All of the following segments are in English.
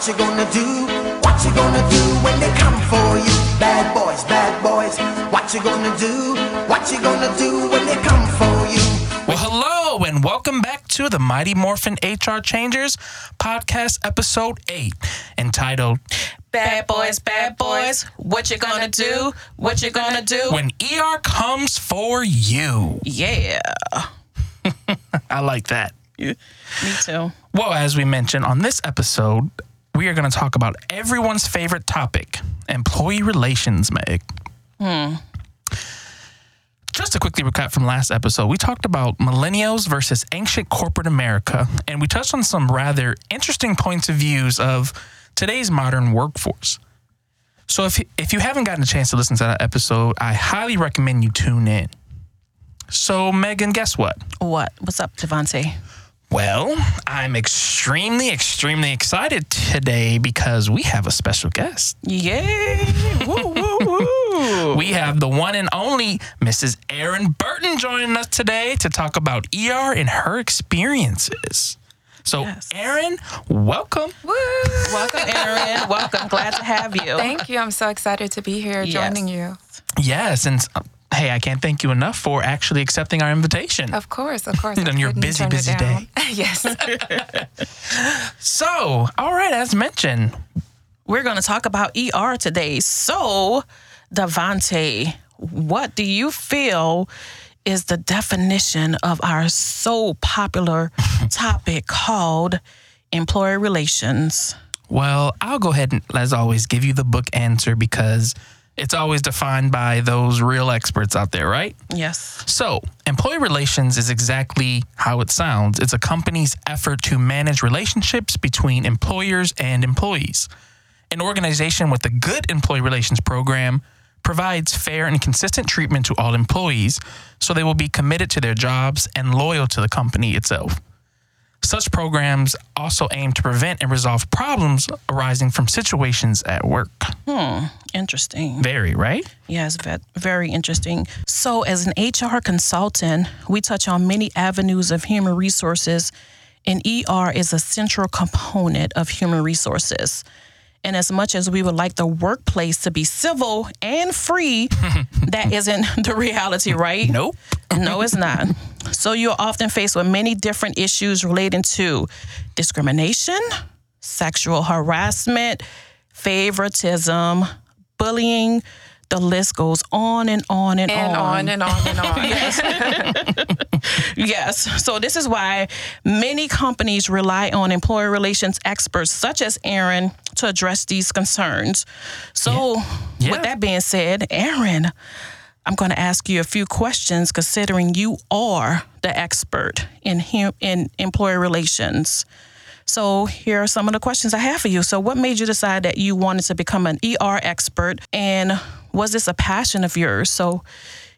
What you gonna do? What you gonna do when they come for you? Bad boys, bad boys. What you gonna do? What you gonna do when they come for you? Well, hello, and welcome back to the Mighty Morphin HR Changers podcast, episode 8, entitled Bad boys, bad boys, what you gonna do? What you gonna do? When ER Comes for You. Yeah, I like that. me too. Well, as we mentioned on this episode, we are going to talk about everyone's favorite topic employee relations, Meg. Hmm. Just to quickly recap from last episode, we talked about millennials versus ancient corporate America, and we touched on some rather interesting points of views of today's modern workforce. So if if you haven't gotten a chance to listen to that episode, I highly recommend you tune in. So Megan, guess what? What? What's up, Davonte? Well, I'm extremely, extremely excited today because we have a special guest. Yay! woo, woo, woo. We have the one and only Mrs. Erin Burton joining us today to talk about ER and her experiences. So, Yes. Erin, welcome. Woo. Welcome, Erin. Welcome. Glad to have you. Thank you. I'm so excited to be here Yes. joining you. Yes, and uh, hey, I can't thank you enough for actually accepting our invitation. Of course, of course. On your busy, busy day. yes. So, all right, as mentioned, We're going to talk about ER today. So, Davonte, what do you feel is the definition of our so popular topic called employer relations? Well, I'll go ahead and, as always, give you the book answer because it's always defined by those real experts out there, right? Yes. So, employee relations is exactly how it sounds. It's a company's effort to manage relationships between employers and employees. An organization with a good employee relations program provides fair and consistent treatment to all employees so they will be committed to their jobs and loyal to the company itself. Such programs also aim to prevent and resolve problems arising from situations at work. Hmm, interesting. Very, right? Yes, very interesting. So, as an HR consultant, we touch on many avenues of human resources, and ER is a central component of human resources. And as much as we would like the workplace to be civil and free, that isn't the reality, right? Nope. No, it's not. So you're often faced with many different issues relating to discrimination, sexual harassment, favoritism, bullying. The list goes on and on and, And on and on and on. Yes. yes. So this is why many companies rely on employer relations experts such as Erin to address these concerns. So Yeah. with that being said, Erin, I'm going to ask you a few questions considering you are the expert in in employer relations. So here are some of the questions I have for you. So what made you decide that you wanted to become an ER expert and was this a passion of yours? So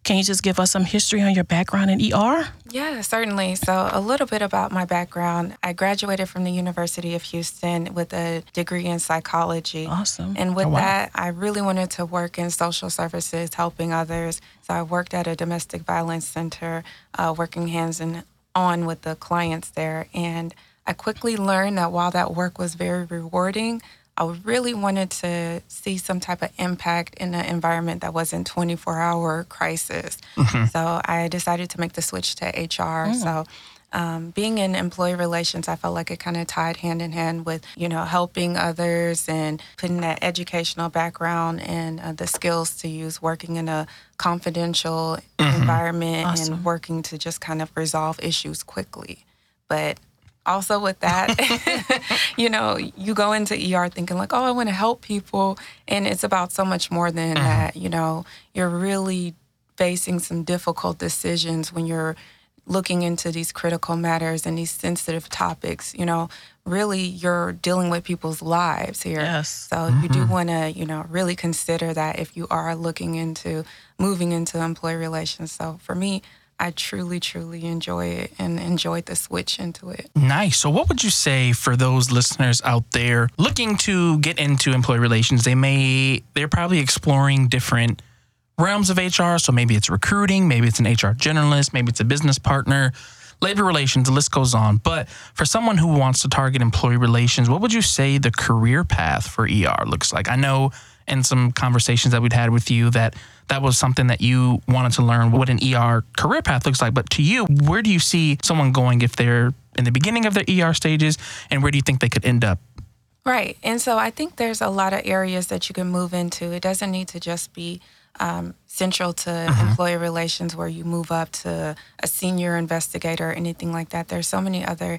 can you just give us some history on your background in ER? Yeah, certainly. So, a little bit about my background. I graduated from the University of Houston with a degree in psychology. Awesome. And with Oh, wow. that, I really wanted to work in social services, helping others. So, I worked at a domestic violence center, uh, working hands and on with the clients there. And I quickly learned that while that work was very rewarding, I really wanted to see some type of impact in an environment that wasn't 24 hour crisis. So I decided to make the switch to HR. So um, being in employee relations, I felt like it kind of tied hand in hand with, you know, helping others and putting that educational background and uh, the skills to use working in a confidential environment Awesome. and working to just kind of resolve issues quickly. But also with that, you know, you go into ER thinking like, oh, I want to help people, and it's about so much more than that. You know, you're really facing some difficult decisions when you're looking into these critical matters and these sensitive topics. You know, really, you're dealing with people's lives here. Yes. So you do want to, you know, really consider that if you are looking into moving into employee relations. So for me, I truly, truly enjoy it and enjoyed the switch into it. Nice. So, what would you say for those listeners out there looking to get into employee relations? They may, they're probably exploring different realms of HR. So, maybe it's recruiting, maybe it's an HR generalist, maybe it's a business partner. Labor relations, the list goes on. But for someone who wants to target employee relations, what would you say the career path for ER looks like? I know in some conversations that we'd had with you that that was something that you wanted to learn what an ER career path looks like. But to you, where do you see someone going if they're in the beginning of their ER stages, and where do you think they could end up? Right. And so I think there's a lot of areas that you can move into. It doesn't need to just be um, central to Mm-hmm. employee relations where you move up to a senior investigator or anything like that. There's so many other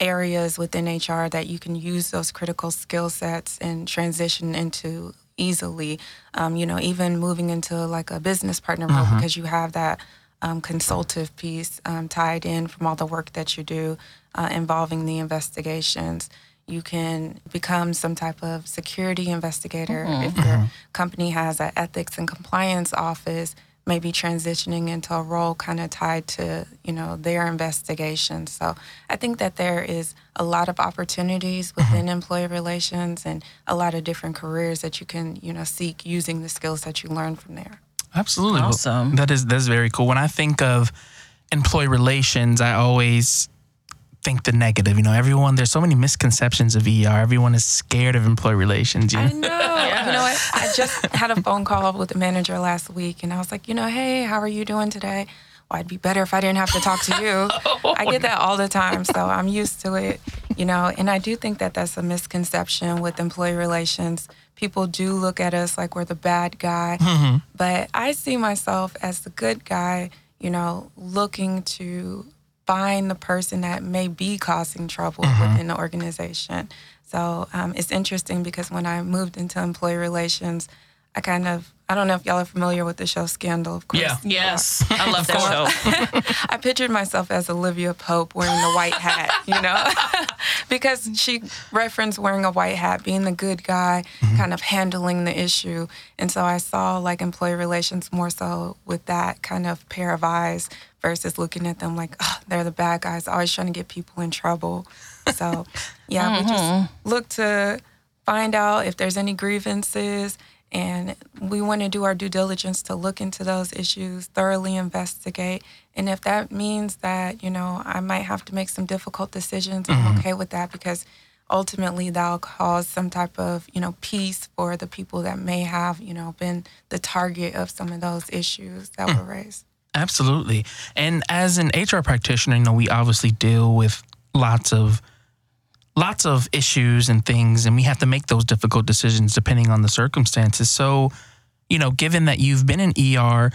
areas within HR that you can use those critical skill sets and transition into easily. Um, you know, even moving into like a business partner role because you have that um, consultative piece um, tied in from all the work that you do uh, involving the investigations. You can become some type of security investigator mm-hmm. if your mm-hmm. company has an ethics and compliance office. Maybe transitioning into a role kind of tied to you know their investigation. So I think that there is a lot of opportunities mm-hmm. within employee relations and a lot of different careers that you can you know seek using the skills that you learn from there. Absolutely. Well, Awesome. that is that's very cool. When I think of employee relations, I always think the negative. You know, everyone there's so many misconceptions of ER. Everyone is scared of employee relations. You know? I know. You know what? I just had a phone call with the manager last week, and I was like, you know, hey, how are you doing today? Well, I'd be better if I didn't have to talk to you. I get that all the time, so I'm used to it. You know, and I do think that that's a misconception with employee relations. People do look at us like we're the bad guy, but I see myself as the good guy. You know, looking to find the person that may be causing trouble within the organization. So um, it's interesting because when I moved into employee relations, I kind of I don't know if y'all are familiar with the show Scandal. Of course, Yeah. Yes, I love that show. I pictured myself as Olivia Pope wearing the white hat, you know, because she referenced wearing a white hat, being the good guy, kind of handling the issue. And so I saw like employee relations more so with that kind of pair of eyes versus looking at them like, oh, they're the bad guys, always trying to get people in trouble. So, yeah, we just mm-hmm. look to find out if there's any grievances and we want to do our due diligence to look into those issues, thoroughly investigate. And if that means that, you know, I might have to make some difficult decisions, I'm mm-hmm. okay with that because ultimately that'll cause some type of, you know, peace for the people that may have, you know, been the target of some of those issues that mm. were raised. Absolutely. And as an HR practitioner, you know, we obviously deal with lots of lots of issues and things and we have to make those difficult decisions depending on the circumstances. So, you know, given that you've been in ER,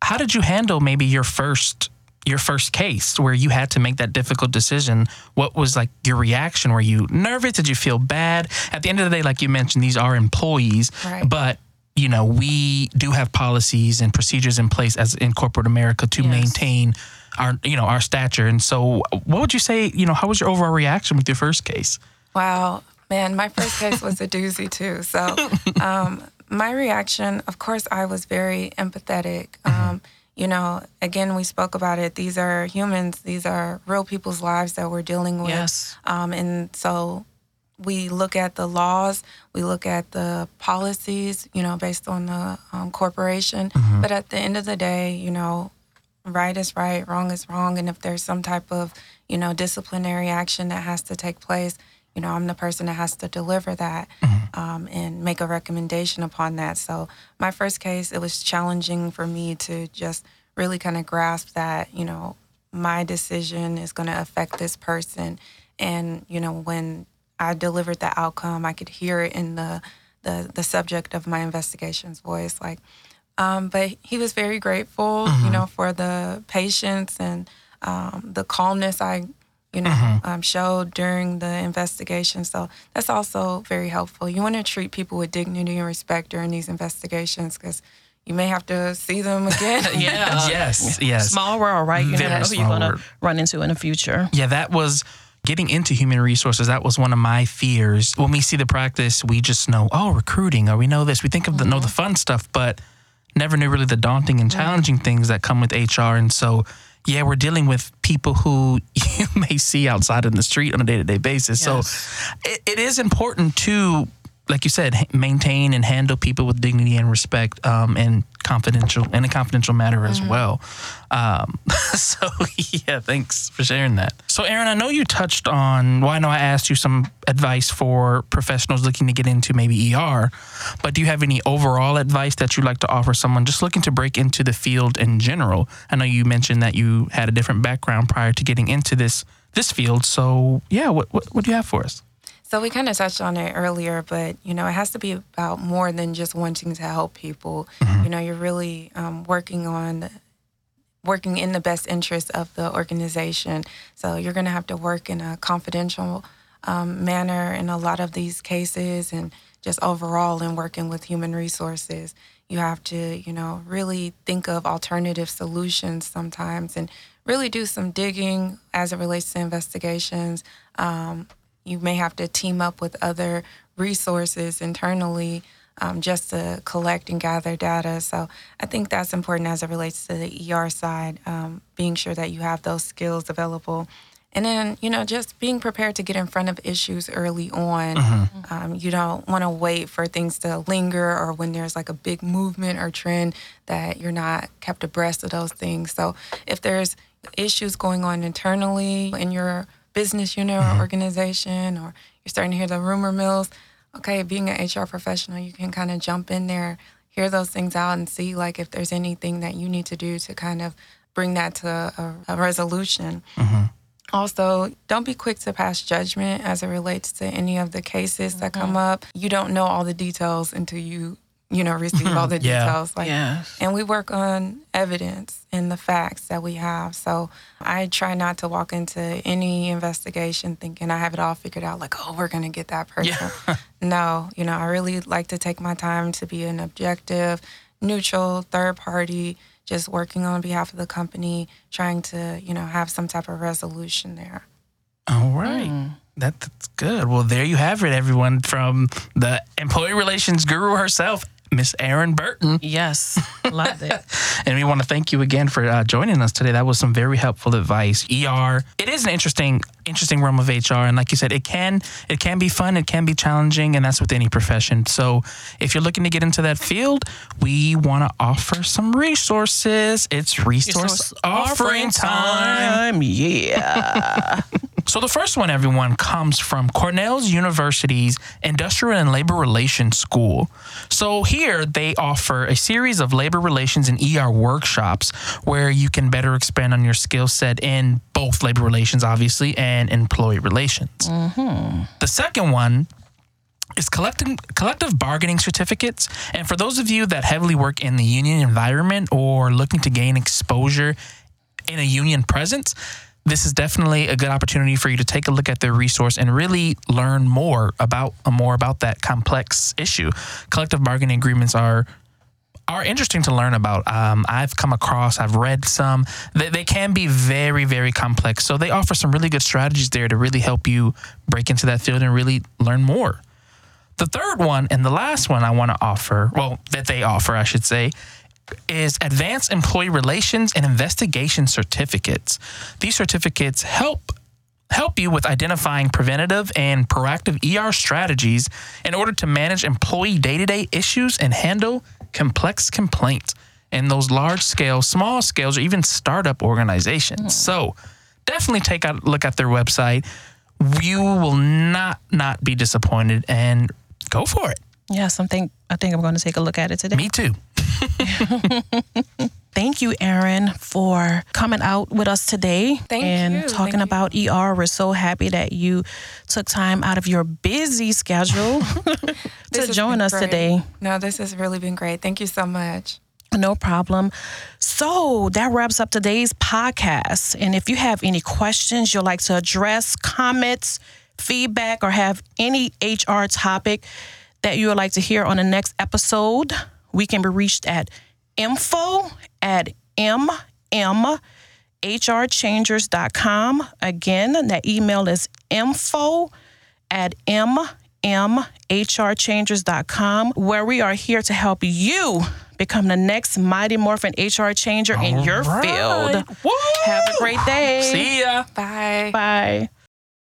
how did you handle maybe your first your first case where you had to make that difficult decision? What was like your reaction? Were you nervous? Did you feel bad? At the end of the day, like you mentioned, these are employees, Right. but you know, we do have policies and procedures in place as in corporate America to Yes. maintain our, you know, our stature. And so, what would you say? You know, how was your overall reaction with your first case? Wow, man, my first case was a doozy too. So, um, my reaction, of course, I was very empathetic. Um, you know, again, we spoke about it. These are humans. These are real people's lives that we're dealing with. Yes. Um, and so we look at the laws, we look at the policies, you know, based on the um, corporation. But at the end of the day, you know, right is right, wrong is wrong. And if there's some type of, you know, disciplinary action that has to take place, you know, I'm the person that has to deliver that um, and make a recommendation upon that. So, my first case, it was challenging for me to just really kind of grasp that, you know, my decision is going to affect this person. And, you know, when I delivered the outcome, I could hear it in the, the, the subject of my investigation's voice. Like, um, but he was very grateful, you know, for the patience and um, the calmness I, you know, um, showed during the investigation. So that's also very helpful. You want to treat people with dignity and respect during these investigations because you may have to see them again. Yeah. yes, yes. Small world, right? You Very never know who you're going to run into in the future. Yeah, that was getting into human resources. That was one of my fears. When we see the practice, we just know, oh, recruiting, or we know this. We think of the know the mm-hmm. fun stuff, but never knew really the daunting and challenging things that come with HR. And so, yeah, we're dealing with people who you may see outside in the street on a day to day basis. Yes. So, it, it is important to like you said, maintain and handle people with dignity and respect, um, and confidential in a confidential matter as well. Um, so yeah, thanks for sharing that. So Erin, I know you touched on. Well, I know I asked you some advice for professionals looking to get into maybe ER, but do you have any overall advice that you'd like to offer someone just looking to break into the field in general? I know you mentioned that you had a different background prior to getting into this this field. So yeah, what what, what do you have for us? So we kind of touched on it earlier, but you know, it has to be about more than just wanting to help people. You know, you're really um, working on working in the best interest of the organization. So you're going to have to work in a confidential um, manner in a lot of these cases, and just overall in working with human resources. You have to, you know, really think of alternative solutions sometimes, and really do some digging as it relates to investigations. Um, you may have to team up with other resources internally um, just to collect and gather data. So I think that's important as it relates to the ER side, um, being sure that you have those skills available. And then, you know, just being prepared to get in front of issues early on. Um, you don't want to wait for things to linger or when there's like a big movement or trend that you're not kept abreast of those things. So if there's issues going on internally in your business unit or mm-hmm. organization, or you're starting to hear the rumor mills, okay, being an HR professional, you can kind of jump in there, hear those things out, and see like if there's anything that you need to do to kind of bring that to a, a resolution. Mm-hmm. Also, don't be quick to pass judgment as it relates to any of the cases that come mm-hmm. up. You don't know all the details until you, you know, receive all mm-hmm. the Yeah. details. Like, Yes. and we work on evidence and the facts that we have. So I try not to walk into any investigation thinking I have it all figured out, like, oh, we're going to get that person. no, you know, I really like to take my time to be an objective, neutral, third party, just working on behalf of the company, trying to, you know, have some type of resolution there. All right. Mm. That, that's good. Well, there you have it, everyone, from the employee relations guru herself, Miss Erin Burton. Yes. Love it. And we want to thank you again for uh, joining us today. That was some very helpful advice. ER, it is an interesting, interesting realm of HR, and like you said, it can, it can be fun, it can be challenging, and that's with any profession. So, if you're looking to get into that field, we want to offer some resources. It's resource, offering time. Yeah. So the first one, everyone, comes from Cornell's University's Industrial and Labor Relations School. So here they offer a series of labor relations and ER workshops where you can better expand on your skill set in both labor relations, obviously, and employee relations. The second one is collective collective bargaining certificates. And for those of you that heavily work in the union environment or looking to gain exposure in a union presence, this is definitely a good opportunity for you to take a look at their resource and really learn more about more about that complex issue. Collective bargaining agreements are are interesting to learn about. Um, I've come across, I've read some. They, they can be very, very complex. So they offer some really good strategies there to really help you break into that field and really learn more. The third one and the last one I want to offer, well, that they offer, I should say, is Advanced Employee Relations and Investigation Certificates. These certificates help help you with identifying preventative and proactive ER strategies in order to manage employee day-to-day issues and handle complex complaints in those large scale, small scales, or even startup organizations. So definitely take a look at their website. You will not not be disappointed and go for it. yes, I think I think I'm going to take a look at it today. Me too. Thank you, Erin, for coming out with us today Thank and you. talking Thank about ER. We're so happy that you took time out of your busy schedule to join us great. today. No, this has really been great. Thank you so much. No problem. So that wraps up today's podcast. And if you have any questions you'd like to address, comments, feedback, or have any HR topic that you would like to hear on the next episode, we can be reached at info at mmhrchangers.com. Again, that email is info at mmhrchangers.com, where we are here to help you become the next Mighty Morphin HR changer in your All right. field. Woo! Have a great day. See ya. Bye. Bye.